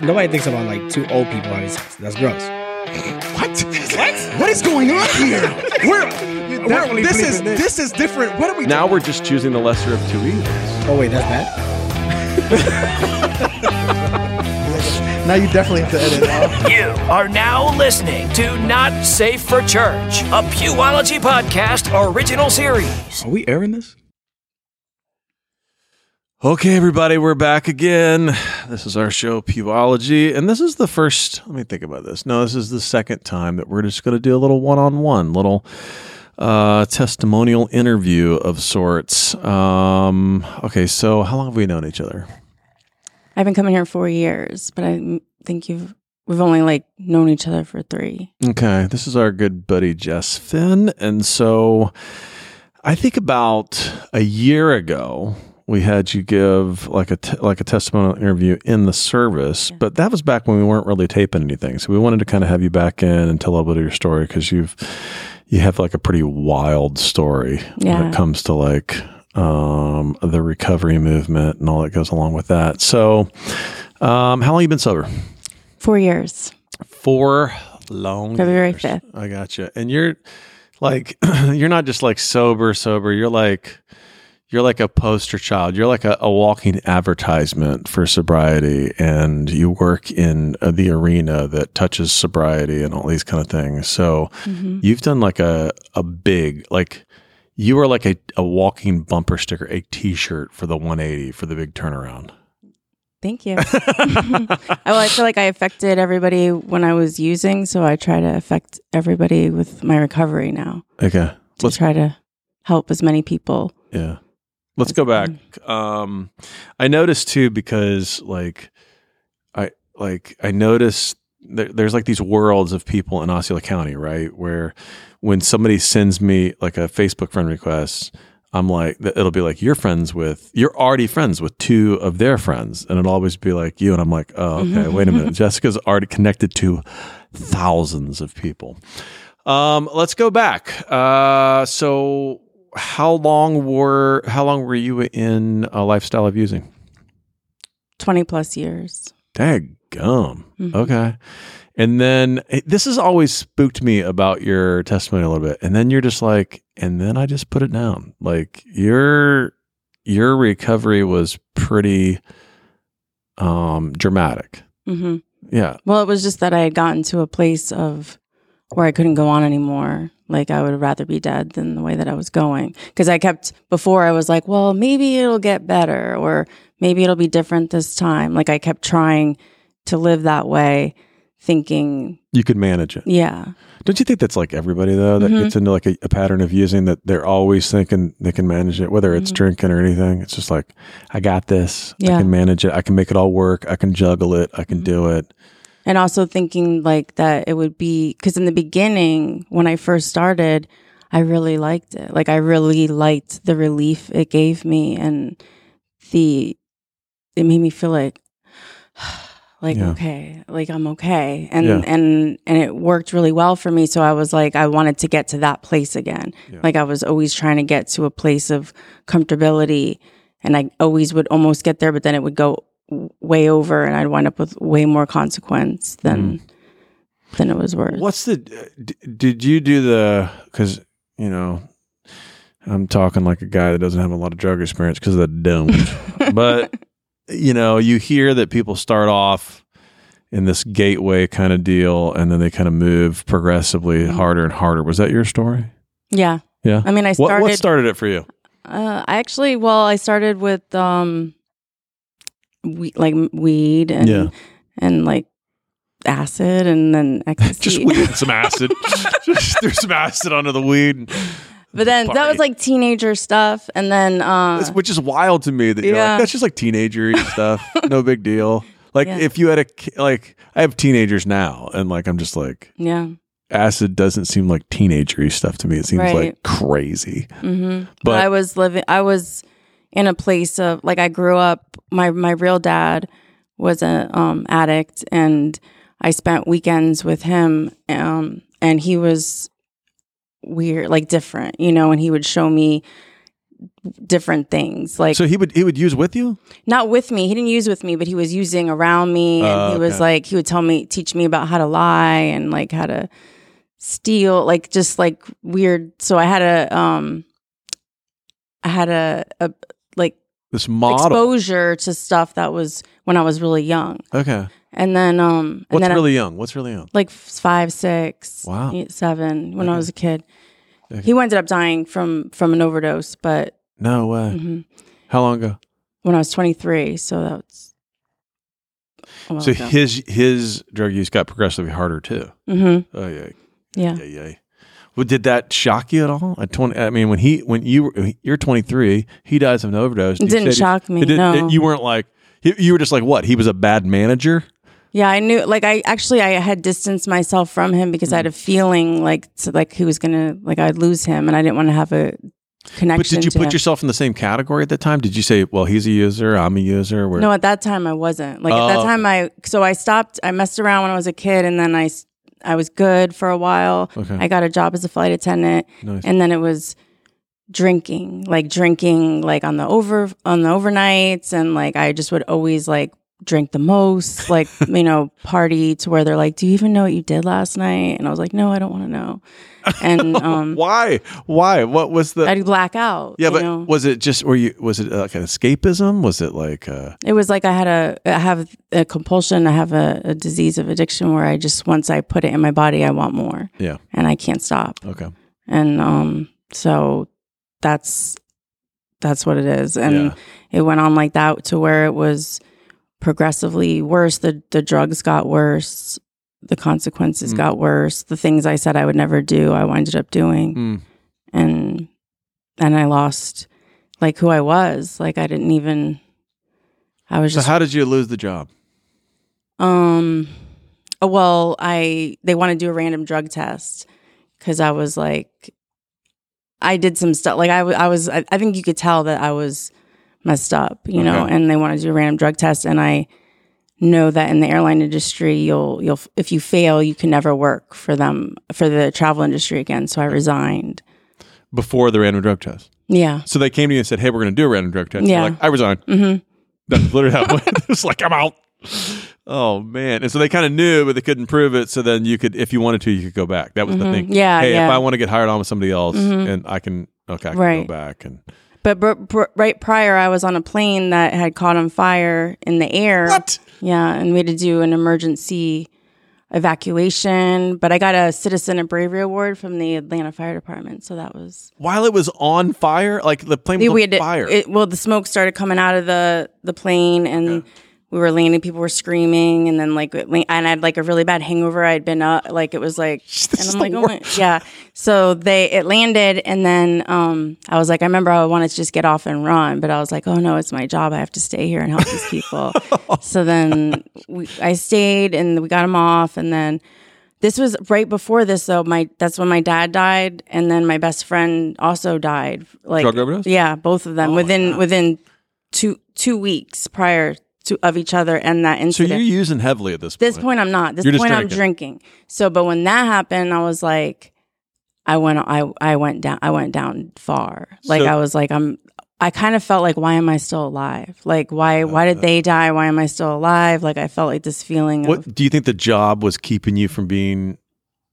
nobody thinks about like two old people having sex. That's gross. What? What? What is going on here? We're, we're this is this. this is different. What are we Now we're just choosing the lesser of two evils. Oh wait, that's bad. Now you definitely have to edit it out. You are now listening to Not Safe for Church, a Pewology podcast original series. Are we airing this? Okay, everybody, we're back again. This is our show, Pewology, and this is the first. Let me think about this. No, this is the second time that we're just going to do a little one-on-one, little uh, testimonial interview of sorts. Um, okay, so how long have we known each other? I've been coming here four years, but I think you've we've only like known each other for three. Okay, this is our good buddy Jess Finn, and so I think about a year ago we had you give like a like a testimonial interview in the service, but that was back when we weren't really taping anything. So we wanted to kind of have you back in and tell a little bit of your story because you've you have like a pretty wild story when it comes to like um, the recovery movement and all that goes along with that. So, um, how long you been sober? Four years. Four long February 5th. I got you. And you're like, you're not just like sober, sober. You're like, you're like a poster child. You're like a, a walking advertisement for sobriety, and you work in uh, the arena that touches sobriety and all these kind of things. So Mhm. you've done like a a big like. You are like a, a walking bumper sticker, a T-shirt for the 180 for the big turnaround. Thank you. Well, I feel like I affected everybody when I was using, so I try to affect everybody with my recovery now. Okay, To let's try to help as many people. Yeah. Let's go back. Um I noticed too because like I like I noticed there, there's like these worlds of people in Osceola County, right? Where when somebody sends me like a Facebook friend request, I'm like it'll be like you're friends with you're already friends with two of their friends and it'll always be like you and I'm like, "Oh, okay, wait a minute. Jessica's already connected to thousands of people." Um, let's go back. Uh, so how long were how long were you in a lifestyle of using? 20 plus years. Dag gum. Mhm. Okay. And then eh, this has always spooked me about your testimony a little bit. And then you're just like, and then I just put it down. Like your your recovery was pretty um dramatic. Mm-hmm. Yeah. Well, it was just that I had gotten to a place of where I couldn't go on anymore. Like I would rather be dead than the way that I was going. Because I kept before I was like, well, maybe it'll get better or maybe it'll be different this time. Like I kept trying to live that way, thinking, You could manage it. yeah, Don't you think that's like everybody though that Mhm. gets into like a, a pattern of using that they're always thinking they can manage it, whether it's Mhm. drinking or anything. It's just like I got this. Yeah. I can manage it. I can make it all work. I can juggle it. I can Mhm. do it. And also thinking like that it would be because in the beginning when I first started, I really liked it. Like I really liked the relief it gave me and the it made me feel like like Yeah. okay, like I'm okay. And Yeah. and and it worked really well for me. So I was like I wanted to get to that place again. Yeah. Like I was always trying to get to a place of comfortability and I always would almost get there but then it would go way over and I'd wind up with way more consequence than than it was worth. What's the? d- Did you do the? Because you know, I'm talking like a guy that doesn't have a lot of drug experience because I don't. but you know, you hear that people start off in this gateway kind of deal, and then they kind of move progressively Mhm. harder and harder. Was that your story? Yeah. Yeah. I mean I What, started what started it for you? uh I actually well I started with um we, like weed and Yeah. and like acid and then ecstasy. Just weed and some acid. Just threw some acid onto the weed. but then that was like teenager stuff and then uh It's- which is wild to me that you're Yeah. like that's just like teenager stuff no big deal like Yeah. if you had a like i have teenagers now and like i'm just like yeah. acid doesn't seem like teenagery stuff to me it seems Right. like crazy Mhm. But, But- I was living. I was in a place of like I grew up. My my real dad was a um, addict, and I spent weekends with him. Um, and he was weird, like different, you know. And he would show me different things. Like So he would he would use with you? not with me. He didn't use with me, but he was using around me. And Oh, he was okay. like, he would tell me, teach me about how to lie and like how to steal, like just like weird. So I had a, um, I had a, a This model. exposure to stuff that was when I was really young. okay. And then, um, and What's then I- really young? What's really young? like five, six, Wow. eight, seven when I was a kid. Okay. He ended up dying from from an overdose, but No way. mhm, How long ago? when I was 23, so that's So ago. his his drug use got progressively harder too. Mm-hmm. Oh yeah, yeah. yeah, yeah. Well, did that shock you at all? At twenty, I mean, when he when you were you're 23, he dies of an overdose. It You didn't said- shock me. It didn't, no. it- you weren't like you you were just like what? He was a bad manager. yeah, I knew. Like, I actually I had distanced myself from him because I had a Mm-hmm. feeling like to, like he was gonna like I'd lose him, and I didn't want to have a connection. But did you to put him. yourself in the same category at the time? Did you say, well, he's a user, I'm a user? No, at that time I wasn't. Like at Oh, that time I so I stopped. I messed around when I was a kid, and then I s- I was good for a while. Okay. I got a job as a flight attendant, Nice. and then it was drinking, like drinking, like on the over on the overnights, and like I just would always like drink the most, like you know, party to where they're like, "Do you even know what you did last night?" And I was like, "No, I don't want to know." And um, Why? Why? What was the? I'd black out. yeah, but know? was it just? Were you? Was it like an escapism? Was it like? Uh, It was like I had a I have a compulsion. I have a, a disease of addiction where I just once I put it in my body, I want more, yeah. and I can't stop. Okay. And um, so that's that's what it is. And Yeah. it went on like that to where it was progressively worse. The the drugs got worse. The consequences Mm. got worse. The things I said I would never do, I ended up doing, Mm. and and I lost like who I was. Like I didn't even. I was So just how did you lose the job? Um, well, I they want to do a random drug test because I was like, I did some stuff. Like I, I was, I, I think you could tell that I was messed up, you know. Okay. And they want to do a random drug test, and I know that in the airline industry, you'll, you'll, if you fail, you can never work for them for the travel industry again. So I resigned. Before the random drug test. Yeah. So they came to you and said, "Hey, we're going to do a random drug test." Yeah. like, I resign. Mm-hmm. That's literally how it. It's like I'm out. Oh man! And so they kind of knew, but they couldn't prove it. So then you could, if you wanted to, you could go back. That was the Mhm. thing. Yeah, Hey, if. I want to get hired on with somebody else, Mhm. and I can, okay, I can Right. go back and But br- br- right prior, I was on a plane that had caught on fire in the air. what? Yeah, and we had to do an emergency evacuation. But I got a Citizen of Bravery Award from the Atlanta Fire Department, so that was While it was on fire, like the plane was we on had to, fire. It, well, the smoke started coming out of the the plane, and we were landing. People were screaming, and then like, and I had like a really bad hangover. I'd been up, like it was like, This and I'm like, oh my, yeah. So they it landed, and then um, I was like, I remember I wanted to just get off and run, but I was like, oh no, it's my job. I have to stay here and help these people. so then we, I stayed, and we got them off, and then. This was right before this though. My that's when my dad died, and then my best friend also died. Like Drug overdose? yeah, both of them Oh, within within two two weeks prior to of each other and that incident. so you're using heavily at this point. this point, I'm not. This You're point, I'm drinking. So, but when that happened, I was like, I went, I I went down, I went down far. Like So- I was like, I'm. I kind of felt like, why am I still alive? Like, why why did they die? Why am I still alive? Like, I felt like this feeling of What do you think the job was keeping you from being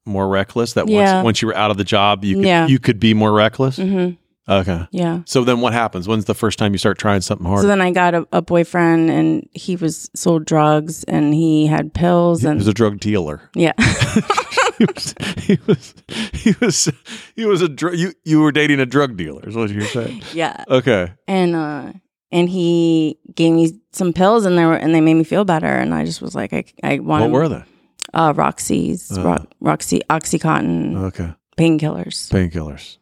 more reckless? That Yeah. once once you were out of the job, you could, Yeah. you could be more reckless. hmm Okay. yeah. So then what happens? When's the first time you start trying something hard? So then I got a, a boyfriend, and he was sold drugs, and he had pills, and he was a drug dealer. yeah. he was he was he was he was a dr- you you were dating a drug dealer is what you're saying. yeah. Okay. and uh and he gave me some pills and they were and they made me feel better and I just was like I I want What were they? uh Roxy's Uh. Ro- Roxy Oxycontin Okay. painkillers. Painkillers.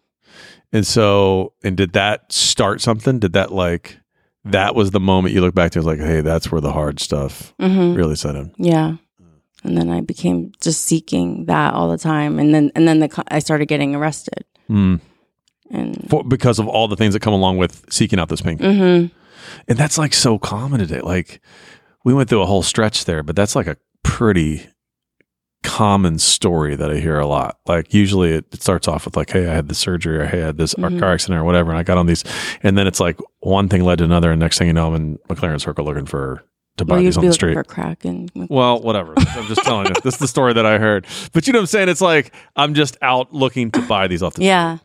And so and did that start something? Did that like that was the moment you look back to like, hey, that's where the hard stuff hmm really set in. Yeah. And then I became just seeking that all the time and then and then the I started getting arrested. Mm. And For, because of all the things that come along with seeking out this pain. mhm. And that's like so common today. Like we went through a whole stretch there, but that's like a pretty common story that I hear a lot. Like usually it, it starts off with like, "Hey, I had the surgery," or "Hey, I had this Mm-hmm. car accident," or whatever, and I got on these, and then it's like one thing led to another, and next thing you know, I'm in McLaren Circle looking for to buy Well, these on the street. crack and Well, whatever. I'm just telling you. This is the story that I heard. But you know what I'm saying? It's like I'm just out looking to buy these off the yeah,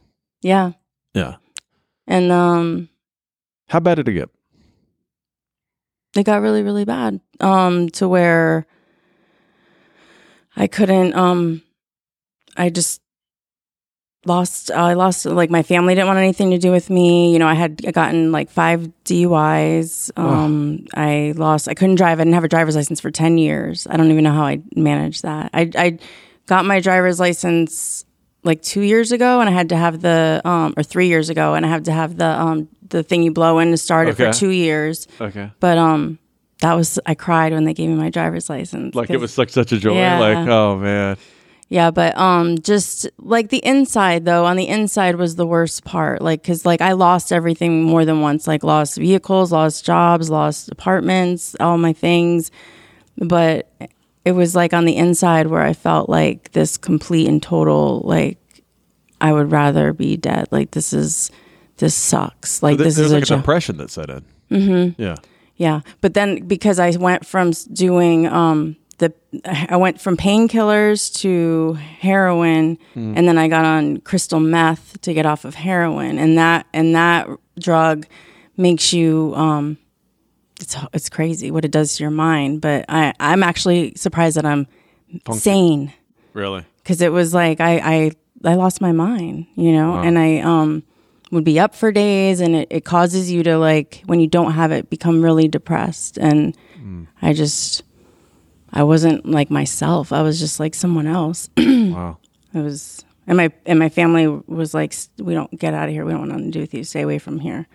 yeah, Yeah. and um, How bad did it get? it got really really bad um to where i couldn't um i just lost i lost like my family didn't want anything to do with me. You know i had gotten like five duis um i lost i couldn't drive. I didn't have a driver's license for 10 years. I don't even know how i managed that. I i got my driver's license like two years ago and i had to have the um or three years ago and i had to have the um the thing you blow in to start it for two years. Okay. but um, that was I cried when they gave me my driver's license. Like it was like such a joy. Yeah. Like, oh man. yeah, but um, just like the inside though, on the inside was the worst part. Like, cause like I lost everything more than once. Like lost vehicles, lost jobs, lost apartments, all my things. But it was like on the inside where I felt like this complete and total like I would rather be dead. Like this is this sucks. Like There- this is a like a joke. depression that set in. Mm-hmm. Yeah. Yeah, but then because I went from doing um the I went from painkillers to heroin, and then I got on crystal meth to get off of heroin, and that and that drug makes you um it's it's crazy what it does to your mind. But I I'm actually surprised that I'm sane Really. because it was like I, I I lost my mind, you know, and I um would be up for days, and it, it causes you to like when you don't have it become really depressed, and I just I wasn't like myself. I was just like someone else. wow. I was. And my and my family was like, "We don't get out of here. We don't want nothing to do with you. Stay away from here."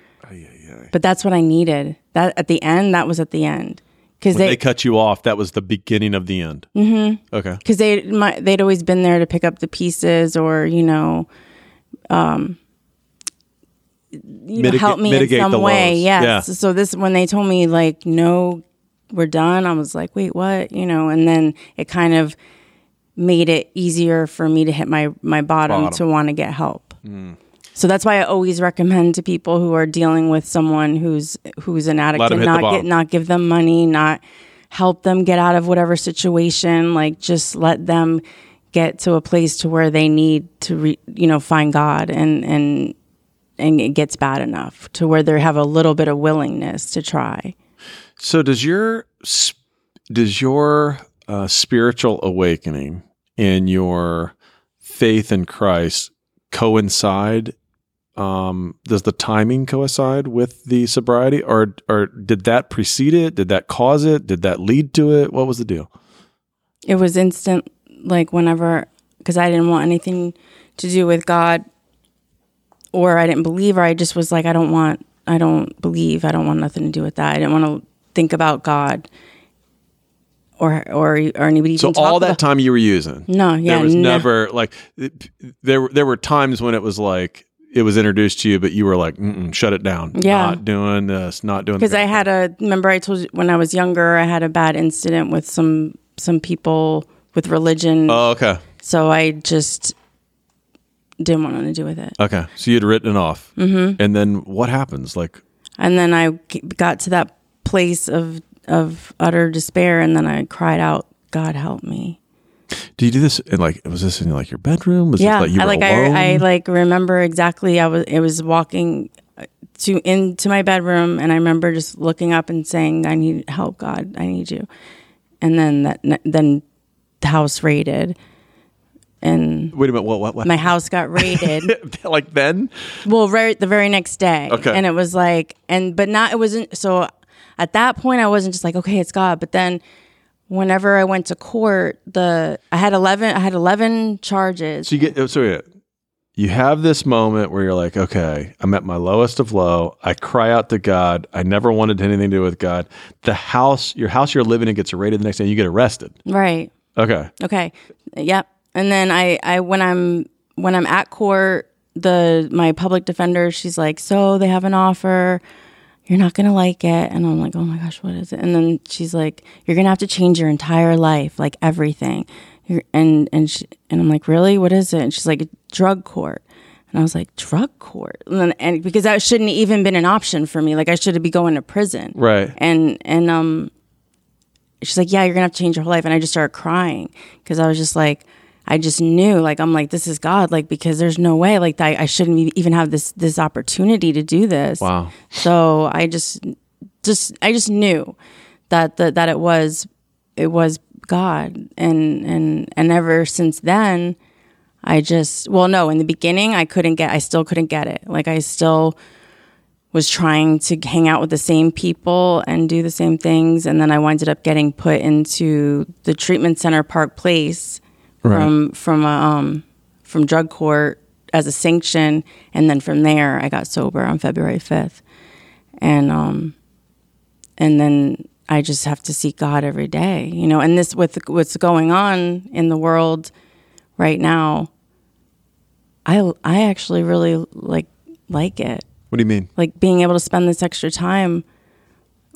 But that's what I needed. That at the end, that was at the end, because they, they cut you off, that was the beginning of the end. Mm-hmm. Okay. because they my, they'd always been there to pick up the pieces or you know um you know, help me in some way yes Yeah. so this when they told me like no we're done i was like wait what you know and then it kind of made it easier for me to hit my my bottom, Bottom. to want to get help so that's why I always recommend to people who are dealing with someone who's who's an addict to not get not give them money, not help them get out of whatever situation. Like just let them get to a place to where they need to re, you know find God and and and it gets bad enough to where they have a little bit of willingness to try. So does your does your uh, spiritual awakening and your faith in Christ coincide? Um, does the timing coincide with the sobriety, or or did that precede it? Did that cause it? Did that lead to it? What was the deal? It was instant like whenever because I didn't want anything to do with God or I didn't believe or I just was like I don't want I don't believe I don't want nothing to do with that. I didn't want to think about God or or or anybody So all that about- time you were using, No, yeah, there was no. never like there. There were times when it was like it was introduced to you, but you were like, "Shut it down! Yeah. not doing this, not doing." because I had a remember I told you when I was younger I had a bad incident with some some people with religion Oh, okay, so I just didn't want to do with it okay. So you'd written it off, mm-hmm. and then what happens? Like, and then I got to that place of of utter despair and then I cried out God help me do you do this? In like, was this in like your bedroom? Was yeah this like you I were like alone? I, I like remember exactly I was it was walking uh, to into my bedroom and I remember just looking up and saying I need help God I need you and then that then the house raided and Wait a minute. What? What? what? my house got raided like then? well right the very next day Okay. and it was like and but not it wasn't so at that point i wasn't just like okay it's god but then whenever i went to court the i had 11 i had 11 charges So you get. oh, So yeah, you have this moment where you're like, okay, I'm at my lowest of low. I cry out to God. I never wanted anything to do with God. The house, your house you're living in, gets raided the next day. and You get arrested. right Okay. okay yep and then i i when i'm when i'm at court the my public defender she's like so they have an offer you're not gonna like it and i'm like oh my gosh what is it and then she's like you're gonna have to change your entire life like everything You're, and and she, and I'm like, really? What is it? And she's like, drug court. And I was like, drug court, and, then, and because that shouldn't even been an option for me. Like I should be going to prison. Right. And and um, she's like, yeah, you're gonna have to change your whole life. And I just started crying because I was just like, I just knew, like, I'm like, this is God, like, because there's no way, like, I, I shouldn't even have this this opportunity to do this. Wow. So I just, just, I just knew that the, that it was, it was God, and and and ever since then, I just, well, no, in the beginning, I couldn't get, I still couldn't get it. Like, I still was trying to hang out with the same people and do the same things, and then I ended up getting put into the treatment center, Park Place, from from a, um from drug court as a sanction, and then from there, I got sober on February fifth, and um, and then I just have to seek God every day, you know. And this with what's going on in the world right now, I I actually really like like it, What do you mean? like being able to spend this extra time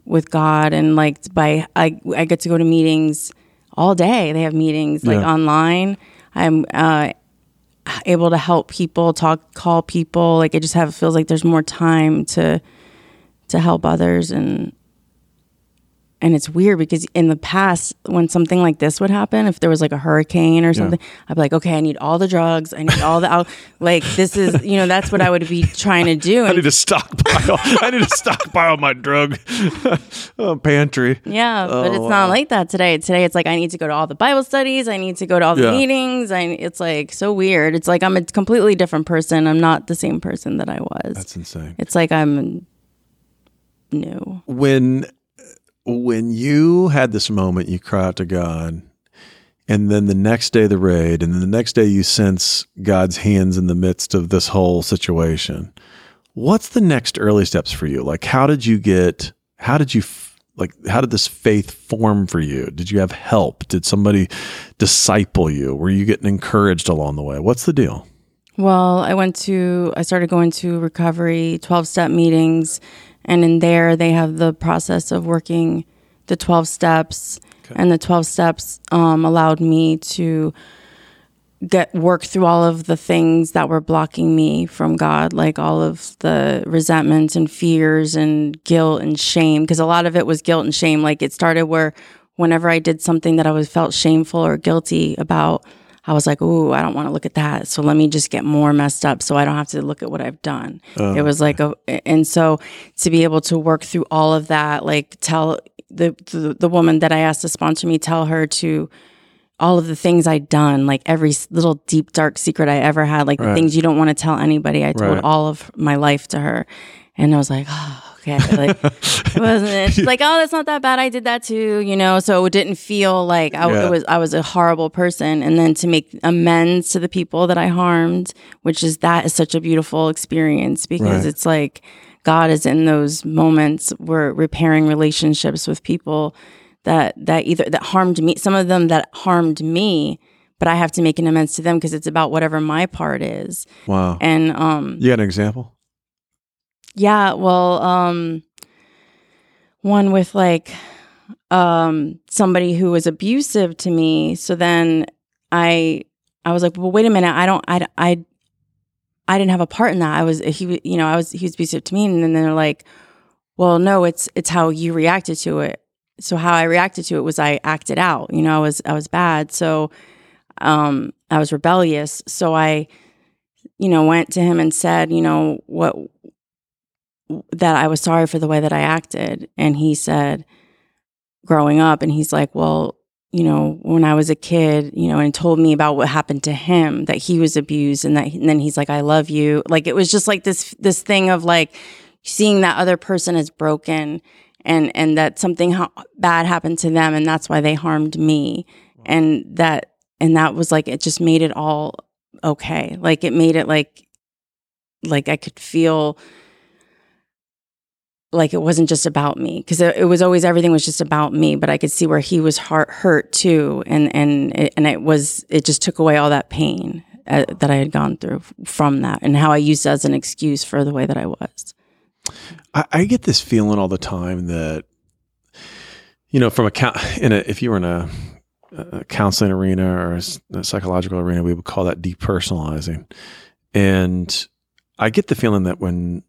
with God, and like by I I get to go to meetings all day. They have meetings like Yeah. online. I'm uh, able to help people, talk, call people. Like it just have feels like there's more time to to help others and and it's weird because in the past when something like this would happen if there was like a hurricane or something i'd be like okay i need all the drugs i need all the al-. like this is you know that's what i would be trying to do I need to stockpile. I need to stockpile my drug oh, pantry. yeah but Oh, it's wow. not like that today today it's like i need to go to all the bible studies i need to go to all the Yeah. meetings I, it's like so weird it's like i'm a completely different person i'm not the same person that i was That's insane. it's like i'm new when when you had this moment, you cry out to God, and then the next day the raid, and then the next day you sense God's hands in the midst of this whole situation. What's the next early steps for you? Like, how did you get? How did you? Like, how did this faith form for you? Did you have help? Did somebody disciple you? Were you getting encouraged along the way? What's the deal? Well, I went to, I started going to recovery 12 step meetings. And in there, they have the process of working the 12 steps. And the 12 steps um, allowed me to get work through all of the things that were blocking me from God, like all of the resentments and fears and guilt and shame. Because a lot of it was guilt and shame. Like it started where whenever I did something that I was felt shameful or guilty about, I was like, "Ooh, I don't want to look at that. So let me just get more messed up, so I don't have to look at what I've done." it oh, was like a, and so to be able to work through all of that, like tell the, the the woman that I asked to sponsor me, tell her to all of the things I'd done, like every little deep dark secret I ever had, like the things you don't want to tell anybody. I told Right. all of my life to her, and I was like, "Oh, okay." Like it wasn't. She's like, "Oh, that's not that bad. I did that too," you know. So it didn't feel like I Yeah. it was. I was a horrible person, and then to make amends to the people that I harmed, which is that is such a beautiful experience because Right. it's like God is in those moments where repairing relationships with people that that either that harmed me some of them that harmed me but i have to make an amends to them because it's about whatever my part is Wow. and um You got an example? Yeah well um one with like um somebody who was abusive to me. So then i i was like well wait a minute. I don't i i i didn't have a part in that. I was he you know i was he was abusive to me. And then they're like well no it's it's how you reacted to it. So how i reacted to it was i acted out. You know i was i was bad. So um i was rebellious. So i you know went to him and said you know what that i was sorry for the way that i acted. And he said growing up and he's like well you know when i was a kid you know and told me about what happened to him that he was abused and that and then he's like i love you. Like it was just like this this thing of like seeing that other person is broken and and that something ha- bad happened to them and that's why they harmed me. And that and that was like it just made it all okay. Like it made it like like i could feel like it wasn't just about me because it, it was always everything was just about me but i could see where he was heart hurt too and and it, and it was it just took away all that pain uh, that i had gone through from that and how i used it as an excuse for the way that i was I, I get this feeling all the time that, you know, from a in a if you were in a uh, counseling arena or a psychological arena, we would call that depersonalizing. And I get the feeling that when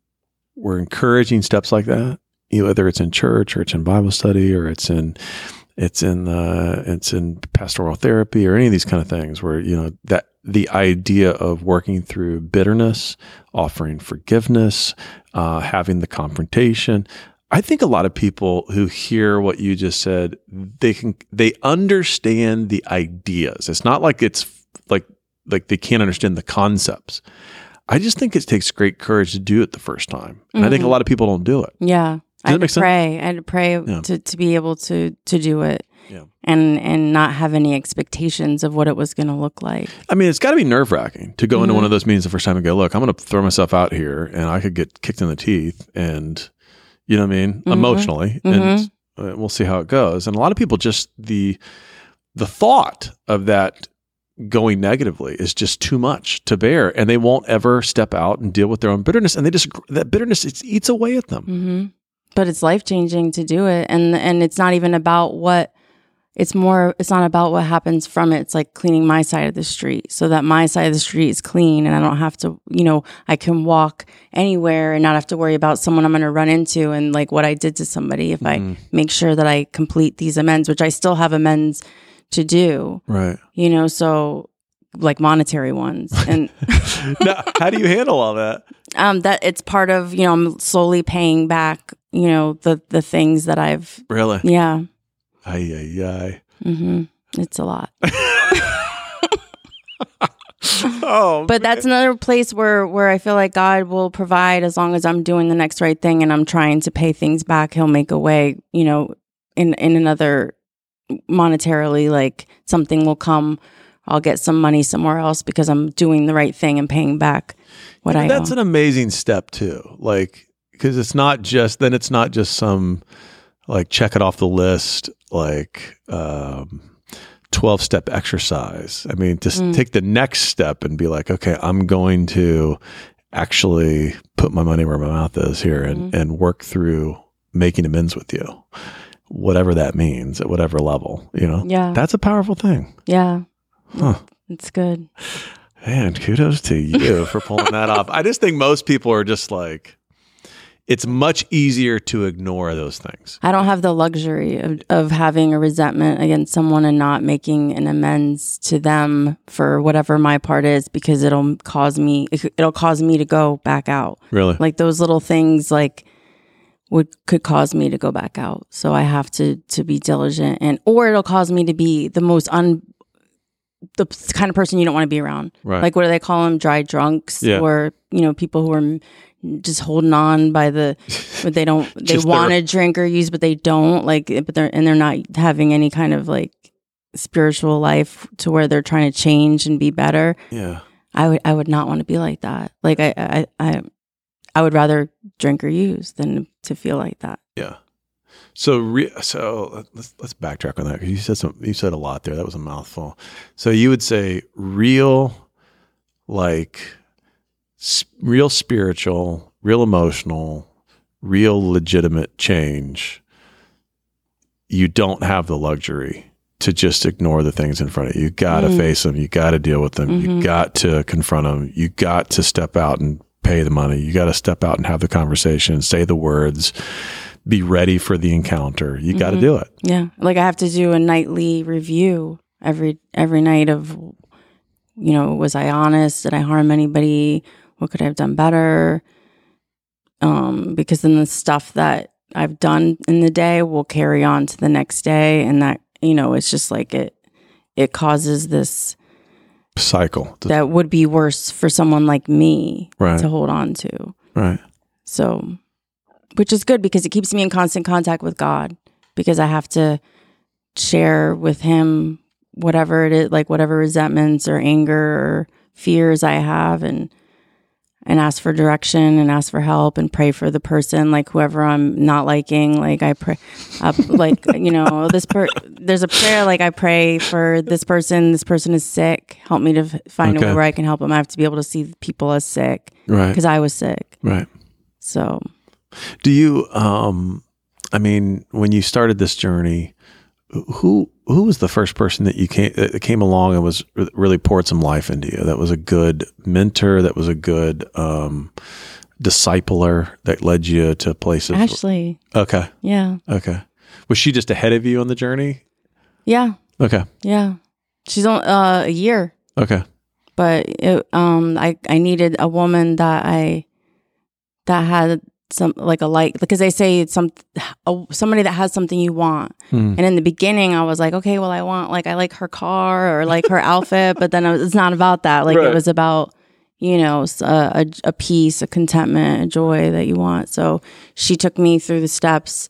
we're encouraging steps like that, whether it's in church or it's in Bible study or it's in it's in uh, it's in pastoral therapy or any of these kind of things where you know that the idea of working through bitterness, offering forgiveness, uh, having the confrontation. I think a lot of people who hear what you just said, they can they understand the ideas. It's not like it's like like they can't understand the concepts. I just think it takes great courage to do it the first time. And I think a Mhm. lot of people don't do it. Yeah. I that had to sense? pray. I had to pray to, to be able to to do it. Yeah. And and not have any expectations of what it was gonna look like. I mean, it's got to be nerve wracking to go into Mhm. one of those meetings the first time and go, look, I'm going to throw myself out here and I could get kicked in the teeth and, you know what I mean? Mhm. Emotionally. And uh, we'll see how it goes. And a lot of people just, the, the thought of that going negatively is just too much to bear and they won't ever step out and deal with their own bitterness and they just that bitterness it eats away at them hmm But it's life changing to do it, and and it's not even about what. It's more. It's not about what happens from it. It's like cleaning my side of the street, so that my side of the street is clean, and I don't have to. You know, I can walk anywhere and not have to worry about someone I'm going to run into and like what I did to somebody. If I make sure that I complete these amends, which I still have amends to do. right You know, so like monetary ones, and now, how do you handle all that um, that it's part of. You know, I'm slowly paying back. You know, the the things that I've really yeah. ay, ay, ay. hmm It's a lot. oh But that's another place where where I feel like God will provide as long as I'm doing the next right thing and I'm trying to pay things back. He'll make a way, you know, in in another monetarily like something will come. I'll get some money somewhere else because I'm doing the right thing and paying back what I that's owe. an amazing step too like because it's not just then it's not just some like check it off the list like um 12 step exercise i mean just Mm. take the next step and be like okay i'm going to actually put my money where my mouth is here and Mm-hmm. and work through making amends with you whatever that means at whatever level you know yeah. that's a powerful thing yeah. Huh. It's good. Man, kudos to you for pulling that off. I just think most people are just like, it's much easier to ignore those things. I don't have the luxury of, of having a resentment against someone and not making an amends to them for whatever my part is because it'll cause me it'll cause me to go back out. Really? Like those little things like would could cause me to go back out. So I have to to be diligent and or it'll cause me to be the most un the kind of person you don't want to be around. right. Like what do they call them? Dry drunks Yeah. or you know people who are just holding on by the but they don't they want to drink or use but they don't like but they're and they're not having any kind of like spiritual life to where they're trying to change and be better. yeah. I would I would not want to be like that. Like I I I I would rather drink or use than to feel like that. Yeah. So, re- so let's let's backtrack on that because you said some, you said a lot there. That was a mouthful. So you would say real, like, s- real spiritual, real emotional, real legitimate change. You don't have the luxury to just ignore the things in front of you. You got to Mm. face them. You got to deal with them. You Mhm. got to confront them. You got to step out and pay the money. You got to step out and have the conversation, say the words, be ready for the encounter. You got to Mhm. do it. Yeah, like I have to do a nightly review every every night of, you know, was I honest? Did I harm anybody? What could I have done better? Um, because then the stuff that I've done in the day will carry on to the next day, and that you know, it's just like it it causes this Cycle. that would be worse for someone like me Right. to hold on to. right. So, which is good because it keeps me in constant contact with God because I have to share with Him whatever it is, like whatever resentments or anger or fears I have, and and ask for direction and ask for help and pray for the person, like whoever I'm not liking. Like I pray, uh, like you know, this per there's a prayer like I pray for this person. This person is sick. Help me to find Okay. a way where I can help them. I have to be able to see people as sick Right. because I was sick. Right. So Do you, um, I mean, when you started this journey, who who was the first person that you came that came along and was really poured some life into you? That was a good mentor. That was a good um, discipler that led you to places. Ashley. Okay, Yeah. okay. Was she just ahead of you on the journey? Yeah. Okay, Yeah. She's on uh, a year, okay, but it, um, I I needed a woman that I that had some like a like because they say it's some a, somebody that has something you want. Hmm. And in the beginning, I was like, okay, well, I want like I like her car or like her outfit, but then was, it's not about that. Like Right. it was about you know a, a, peace, a contentment, a joy that you want. So she took me through the steps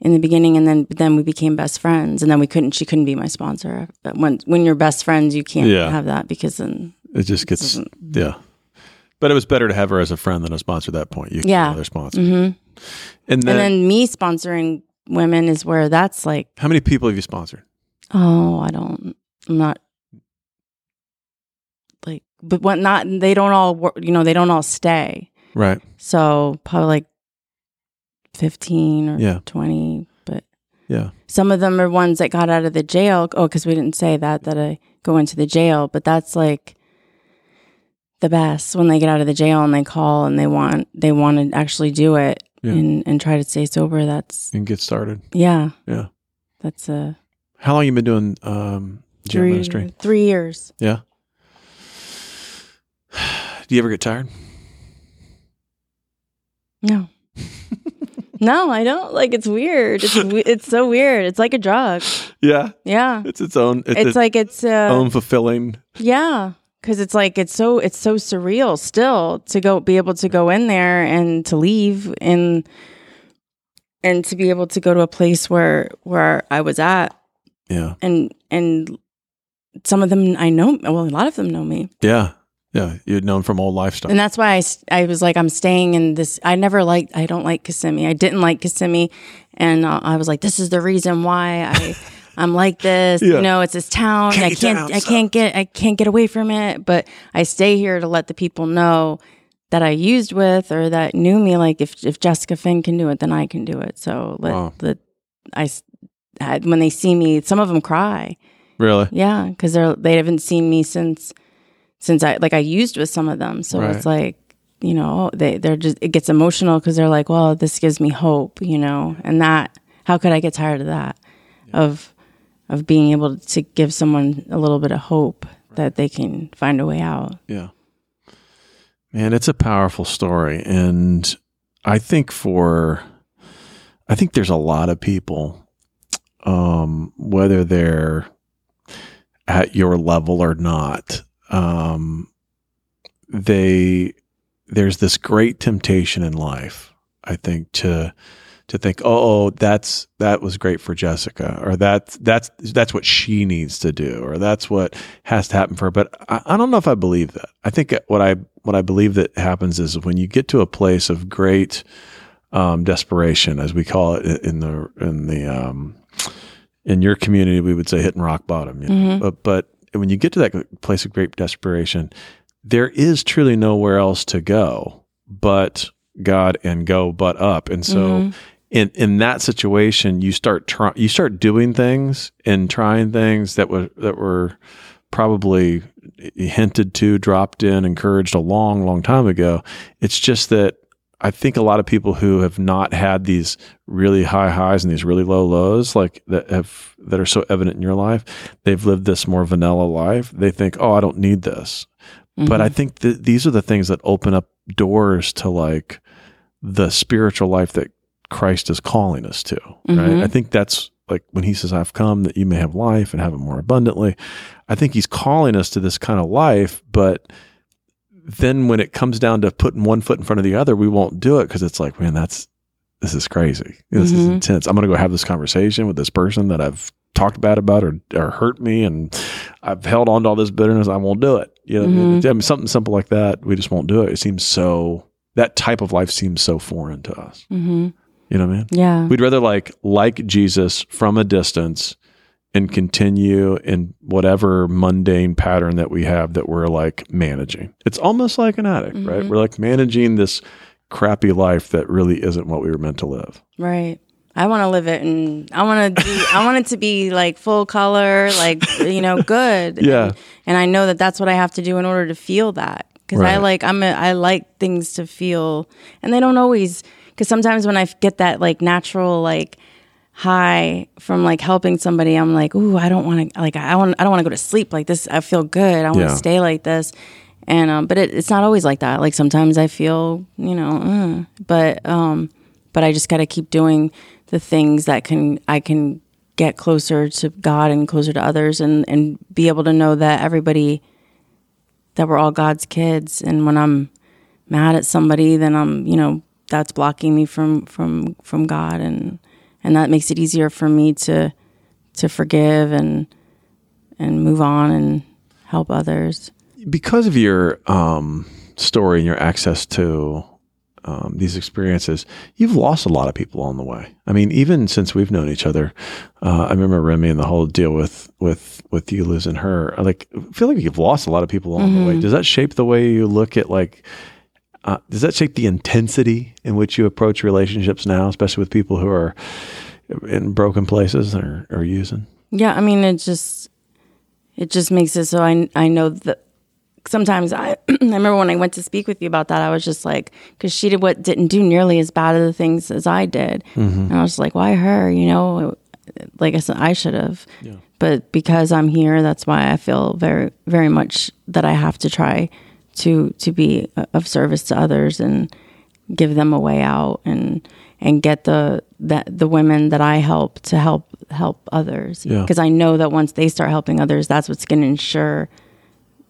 in the beginning, and then then we became best friends, and then we couldn't. She couldn't be my sponsor. But when when you're best friends, you can't Yeah. have that because then it just gets yeah. But it was better to have her as a friend than a sponsor at that point. You Yeah. another sponsor, Mm-hmm. and then, and then me sponsoring women is where that's like, how many people have you sponsored? oh, I don't, I'm not like, but what not? They don't all work. You know, they don't all stay. Right. So probably like fifteen or Yeah. twenty, but Yeah. some of them are ones that got out of the jail. Oh, because we didn't say that that I go into the jail, but that's like the best when they get out of the jail and they call and they want they want to actually do it Yeah. and and try to stay sober. That's And get started. yeah, Yeah. that's a How long you been doing um, jail three ministry? three years. Yeah. Do you ever get tired? No. no, I don't. Like it's weird. It's it's so weird. It's like a drug. Yeah. Yeah. It's its own. It's, It's its like it's uh, own fulfilling. Yeah, because it's like it's so it's so surreal still to go be able to go in there and to leave and and to be able to go to a place where where I was at Yeah. and and some of them I know well a lot of them know me Yeah. Yeah. You'd known from old lifestyle. and that's why I, I was like I'm staying in this I never liked I don't like Kissimmee I didn't like Kissimmee and uh, I was like this is the reason why I I'm like this Yeah. you know it's this town I can't I can't get I can't get away from it but I stay here to let the people know that I used with or that knew me like if if Jessica Finn can do it then I can do it so let Wow. the I had- when they see me some of them cry really? yeah, because they're they haven't seen me since since I like I used with some of them. So Right. it's like you know they they're just it gets emotional because they're like, well, this gives me hope, you know, and that how could I get tired of that of of being able to give someone a little bit of hope that they can find a way out. Yeah. Man, it's a powerful story. And I think for, I think there's a lot of people, um, whether they're at your level or not, um, they, there's this great temptation in life, I think, to, to think, oh, oh, that's that was great for Jessica, or that's that's that's what she needs to do, or that's what has to happen for her. But I, I don't know if I believe that. I think what I what I believe that happens is when you get to a place of great um, desperation, as we call it in the in the um, in your community, we would say hitting rock bottom. You know? Mhm. But but when you get to that place of great desperation, there is truly nowhere else to go but God and go but up. And so Mhm. In in that situation, you start try, you start doing things and trying things that were that were probably hinted to, dropped in, encouraged a long, long time ago. It's just that I think a lot of people who have not had these really high highs and these really low lows, like that have that are so evident in your life, they've lived this more vanilla life. They think, "Oh, I don't need this." But I mm-hmm. think that these are the things that open up doors to like the spiritual life that Christ is calling us to. Right. Mhm. I think that's like when he says, I've come that you may have life and have it more abundantly. I think he's calling us to this kind of life, but then when it comes down to putting one foot in front of the other, we won't do it because it's like, man, that's this is crazy. This is Mhm. intense. I'm going to go have this conversation with this person that I've talked bad about or, or hurt me, and I've held on to all this bitterness. I won't do it. You know, Mhm. I mean, something simple like that. We just won't do it. It seems so. That type of life seems so foreign to us. hmm You know what I mean? Yeah. We'd rather like like Jesus from a distance and continue in whatever mundane pattern that we have that we're like managing. It's almost like an addict, right? Mhm. We're like managing this crappy life that really isn't what we were meant to live. Right. I want to live it, and I want to do. I want it to be like full color, like you know, good. Yeah. And, and I know that that's what I have to do in order to feel that. Because I like, I'm, a, I like things to feel, and they don't always. Because sometimes when I get that like natural like high from like helping somebody, I'm like, ooh, I don't want to like, I want, I don't want to go to sleep like this. I feel good. I want to Yeah. stay like this. And um, but it, it's not always like that. Like sometimes I feel, you know, uh, but um, but I just got to keep doing the things that can I can get closer to God and closer to others, and and be able to know that everybody that we're all God's kids. And when I'm mad at somebody, then I'm, you know, that's blocking me from from from God, and and that makes it easier for me to to forgive and and move on and help others. because of your um, story and your access to um, these experiences, you've lost a lot of people along the way. I mean, even since we've known each other, uh, I remember Remy and the whole deal with with with you losing her. I like feel like you've lost a lot of people along the way. Does that shape the way you look at like? Uh, does that shape the intensity in which you approach relationships now, especially with people who are in broken places or, or using? Yeah, I mean, it just it just makes it so I I know that sometimes I I remember when I went to speak with you about that, I was just like, because she did what didn't do nearly as bad of the things as I did, and I was like, why her? You know, like I said, I should have. But because I'm here, that's why I feel very very much that I have to try to to be uh, of service to others and give them a way out and and get the that the women that I help to help help others. Yeah. because I know that once they start helping others that's what's going to ensure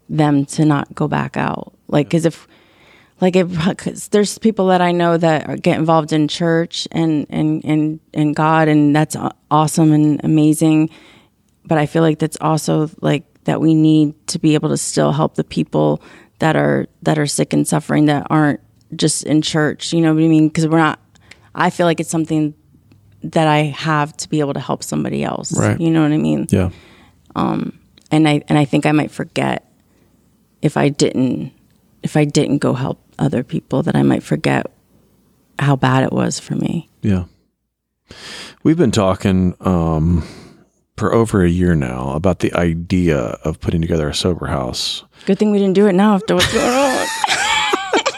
them to not go back out. Like cuz if like if cause there's people that I know that get involved in church and and and and God and that's awesome and amazing. But I feel like that's also like that we need to be able to still help the people that are that are sick and suffering that aren't just in church. You know what I mean? Because we're not. I feel like it's something that I have to be able to help somebody else. Right. You know what I mean? Yeah. And I and I think I might forget if I didn't if I didn't go help other people that I might forget how bad it was for me. Yeah. We've been talking um, for over a year now about the idea of putting together a sober house. Good thing we didn't do it now after what's going on.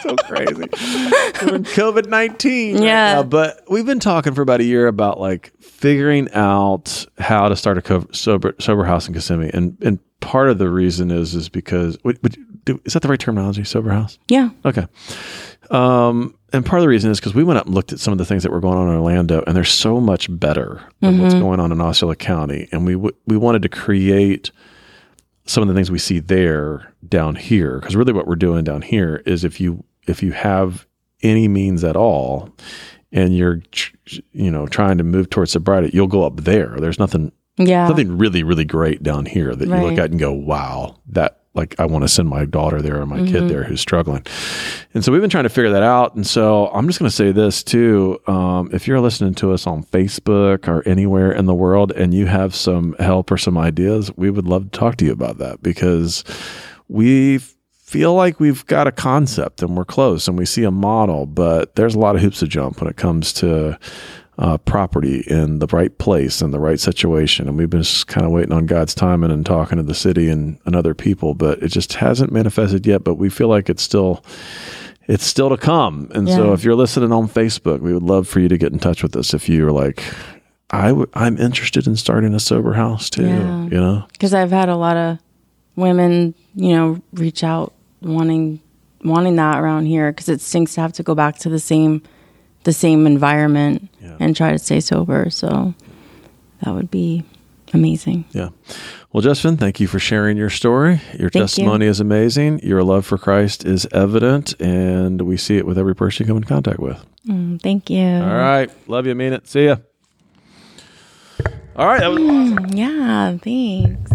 So crazy. COVID 19. Yeah. but we've been talking for about a year about like figuring out how to start a co- sober, sober house in Kissimmee. And, and part of the reason is, is because, would, would, do, is that the right terminology? Sober house? Yeah. Okay. Um, and part of the reason is because we went up and looked at some of the things that were going on in Orlando, and they're so much better than what's going on in Osceola County. And we w- we wanted to create some of the things we see there down here, because really what we're doing down here is if you if you have any means at all, and you're you know trying to move towards sobriety, you'll go up there. There's nothing Yeah. something really really great down here that you look at and go wow that like i want to send my daughter there or my Mm-hmm. kid there who's struggling and so we've been trying to figure that out and so i'm just going to say this too um, if you're listening to us on facebook or anywhere in the world and you have some help or some ideas we would love to talk to you about that because we feel like we've got a concept and we're close and we see a model but there's a lot of hoops to jump when it comes to uh, property in the right place in the right situation. And we've been just kind of waiting on God's timing and talking to the city and, and other people, but it just hasn't manifested yet. But we feel like it's still it's still to come. And so if you're listening on Facebook, we would love for you to get in touch with us if you're like, I w- I'm interested in starting a sober house too. Yeah. You know, because I've had a lot of women, you know, reach out wanting wanting that around here because it stinks to have to go back to the same the same environment Yeah. and try to stay sober. So that would be amazing. Yeah. Well, Justin, thank you for sharing your story. Your you. testimony is amazing. Your love for Christ is evident, and we see it with every person you come in contact with. Mm, thank you. All right. Love you. Mean it. See ya. All right. Awesome. Yeah, thanks.